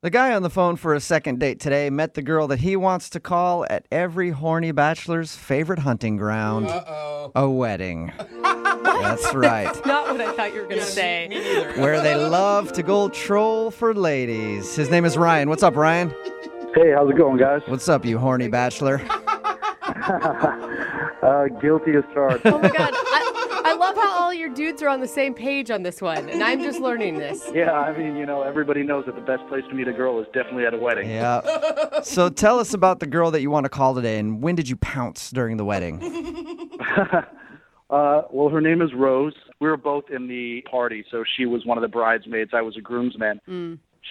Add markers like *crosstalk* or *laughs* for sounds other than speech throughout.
The guy on the phone for a second date today met the girl that he wants to call at every horny bachelor's favorite hunting ground Uh-oh. a wedding. *laughs* That's right. Not what I thought you were going to say. Me neither. Where they love to go troll for ladies. His name is Ryan. What's up, Ryan? Hey, how's it going, guys? What's up, you horny bachelor? *laughs* Uh, guilty as charged. Oh my god, I, I love how all your dudes are on the same page on this one, and I'm just learning this. *laughs* yeah, I mean, you know, everybody knows that the best place to meet a girl is definitely at a wedding. Yeah. *laughs* So tell us about the girl that you want to call today and when did you pounce during the wedding? *laughs* Uh, well, her name is Rose. We were both in the party, so she was one of the bridesmaids. I was a groomsman.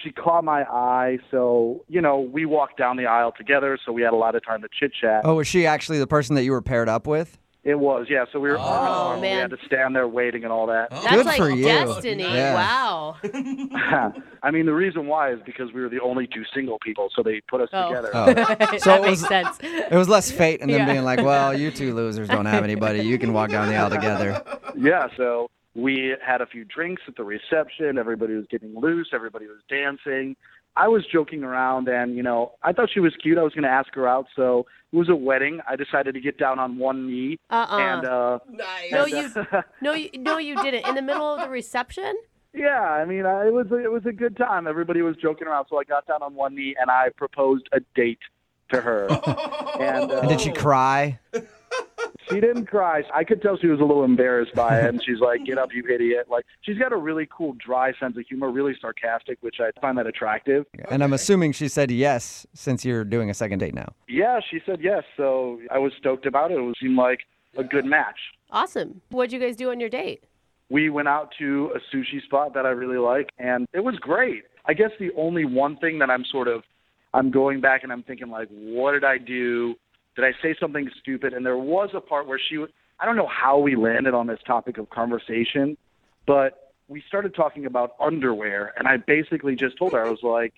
She caught my eye, so you know, we walked down the aisle together, so we had a lot of time to chit chat. Oh, was she actually the person that you were paired up with? It was, yeah. So we were oh, in arm. We man. had to stand there waiting and all that. Oh. That's Good like for you. destiny. Yeah. Wow. *laughs* *laughs* I mean, the reason why is because we were the only two single people, so they put us Oh. together. Oh. *laughs* that So it makes was- sense. It was less fate and them Yeah. being like, well, you two losers don't have anybody. You can walk down the aisle together. Yeah, so we had a few drinks at the reception. Everybody was getting loose. Everybody was dancing. I was joking around, and you know, I thought she was cute. I was going to ask her out, so it was a wedding. I decided to get down on one knee, Uh-uh. and uh, Nice. No, and, you, uh, no, you, no, you didn't. In the middle of the reception. yeah, I mean, I, it was it was a good time. Everybody was joking around, so I got down on one knee and I proposed a date to her. *laughs* and uh, And did she cry? *laughs* She didn't cry. I could tell she was a little embarrassed by it, and she's like, "Get up, you idiot!" Like she's got a really cool, dry sense of humor, really sarcastic, which I find that attractive. And I'm assuming she said yes since you're doing a second date now. Yeah, she said yes, so I was stoked about it. It seemed like a good match. Awesome. What'd you guys do on your date? We went out to a sushi spot that I really like, and it was great. I guess the only one thing that I'm sort of, I'm going back and I'm thinking like, what did I do? Did I say something stupid? And there was a part where she, w- I don't know how we landed on this topic of conversation, but we started talking about underwear, and I basically just told her I was like,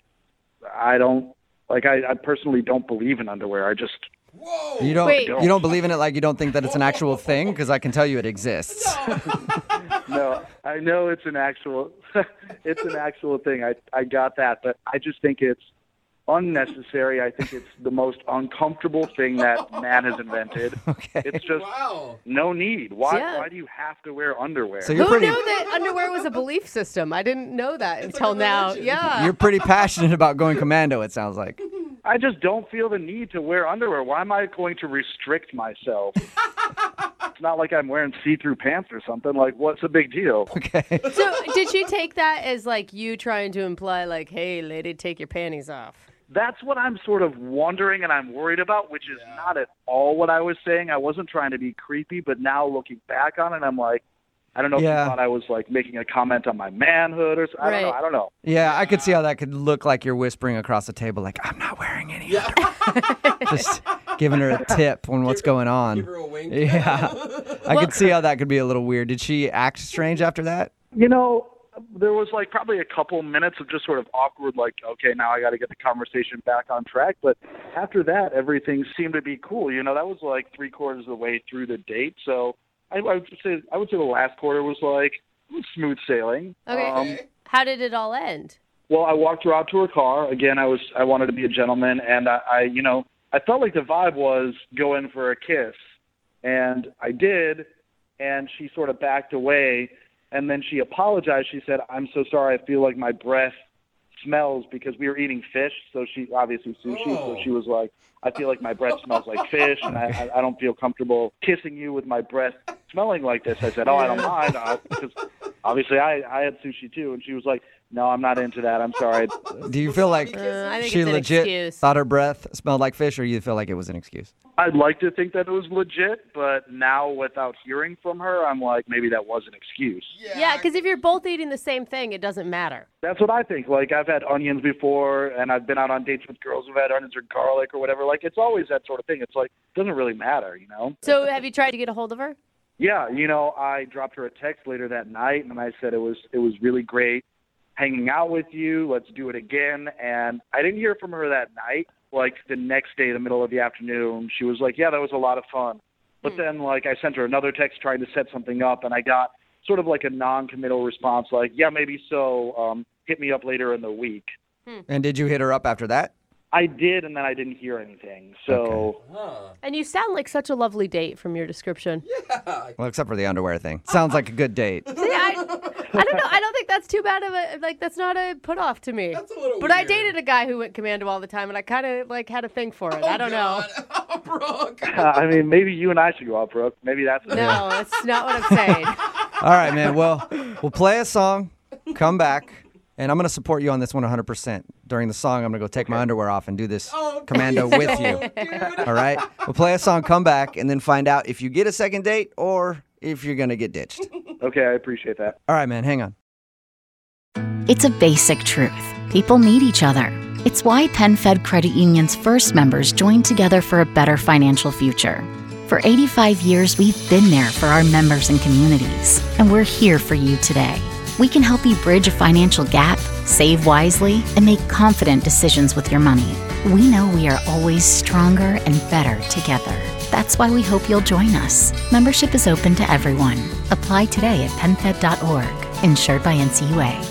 I don't, like, I, I personally don't believe in underwear. I just, Whoa. You don't Wait. you don't believe in it like you don't think that it's an actual thing because I can tell you it exists. no, *laughs* I know it's an actual, *laughs* it's an actual thing. I I got that, but I just think it's unnecessary. I think it's the most uncomfortable thing that man has invented. *laughs* Okay. It's just Wow. no need. Why Yeah. why do you have to wear underwear? So you're Who pretty knew that underwear was a belief system? I didn't know that until like now. Yeah. *laughs* you're pretty passionate about going commando. It sounds like. *laughs* I just don't feel the need to wear underwear. Why am I going to restrict myself? it's not like I'm wearing see-through pants or something. Like, what's the big deal? Okay. so did she take that as like you trying to imply like, hey, lady, take your panties off? That's what I'm sort of wondering and I'm worried about, which is not at all what I was saying. I wasn't trying to be creepy, but now looking back on it, I'm like, I don't know Yeah. if you thought I was like making a comment on my manhood or s- I don't know. I don't know. Yeah, I could see how that could look like you're whispering across the table, like I'm not wearing any. Yeah. *laughs* Just giving her a tip on what's going Give on. her a wink. Yeah, *laughs* I could see how that could be a little weird. Did she act strange after that? You know, there was like probably a couple minutes of just sort of awkward, like, okay, now I got to get the conversation back on track. But after that, everything seemed to be cool. You know, that was like three quarters of the way through the date. So I, I would say I would say the last quarter was like was smooth sailing. Okay. Um, How did it all end? well, I walked her out to her car. Again, I was I wanted to be a gentleman, and I, I you know I felt like the vibe was go in for a kiss, and I did, and she sort of backed away, and then she apologized. She said, "I'm so sorry. I feel like my breath smells because we were eating fish. So she obviously sushi. So Oh. she was like, I feel like my breath smells like fish, and I, I, don't feel comfortable kissing you with my breath smelling like this. I said, Oh, I don't mind, because obviously I I had sushi too, and she was like, No, I'm not into that. I'm sorry. *laughs* Do you feel like Uh, I she legit excuse. thought her breath smelled like fish, or you feel like it was an excuse? I'd like to think that it was legit, but now without hearing from her, I'm like, maybe that was an excuse. Yeah, because if you're both eating the same thing, it doesn't matter. That's what I think. Like I've had onions before, and I've been out on dates with girls who've had onions or garlic or whatever. Like it's always that sort of thing. It's like it doesn't really matter, you know. So have you tried to get a hold of her? Yeah, you know, I dropped her a text later that night, and I said it was it was really great hanging out with you. Let's do it again. And I didn't hear from her that night. Like the next day, the middle of the afternoon, she was like, "Yeah, that was a lot of fun." But then, like, I sent her another text trying to set something up, and I got sort of like a non-committal response, like, "Yeah, maybe so. Um, hit me up later in the week." And did you hit her up after that? I did, and then I didn't hear anything. So And you sound like such a lovely date from your description. Yeah. Well, except for the underwear thing. Sounds like a good date. *laughs* See, I, I don't know. I don't think that's too bad of a like. That's not a put off to me. That's a little But I dated a guy who went commando all the time, and I kind of like had a thing for it. Oh, I don't know. know. *laughs* Oh, Brooke. *laughs* I mean, maybe you and I should go out, Brooke. Maybe that's No, that's not what I'm saying. All right, man. Well, we'll play a song, come back, and I'm going to support you on this one 100%. During the song, I'm going to go take my underwear off and do this Oh, commando with you. *laughs* All right? We'll play a song, come back, and then find out if you get a second date or if you're going to get ditched. *laughs* okay. I appreciate that. All right, man. Hang on. It's a basic truth. People need each other. It's why PenFed Credit Union's first members joined together for a better financial future. For 85 years, we've been there for our members and communities, and we're here for you today. We can help you bridge a financial gap, save wisely, and make confident decisions with your money. We know we are always stronger and better together. That's why we hope you'll join us. Membership is open to everyone. Apply today at penfed.org, insured by NCUA.